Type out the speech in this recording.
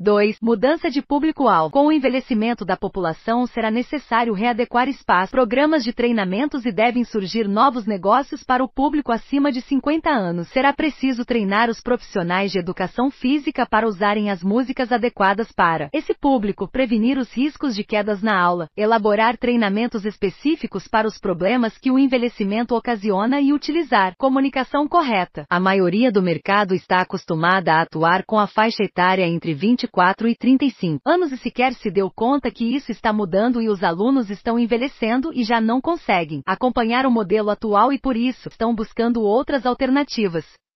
2. Mudança de público-alvo. Com o envelhecimento da população, será necessário readequar espaços, programas de treinamentos e devem surgir novos negócios para o público acima de 50 anos. Será preciso treinar os profissionais de educação física para usarem as músicas adequadas para esse público, prevenir os riscos de quedas na aula, elaborar treinamentos específicos para os problemas que o envelhecimento ocasiona e utilizar comunicação correta. A maioria do mercado está acostumada a atuar com a faixa etária entre 20 24 e 35 anos e sequer se deu conta que isso está mudando e os alunos estão envelhecendo e já não conseguem acompanhar o modelo atual e por isso estão buscando outras alternativas.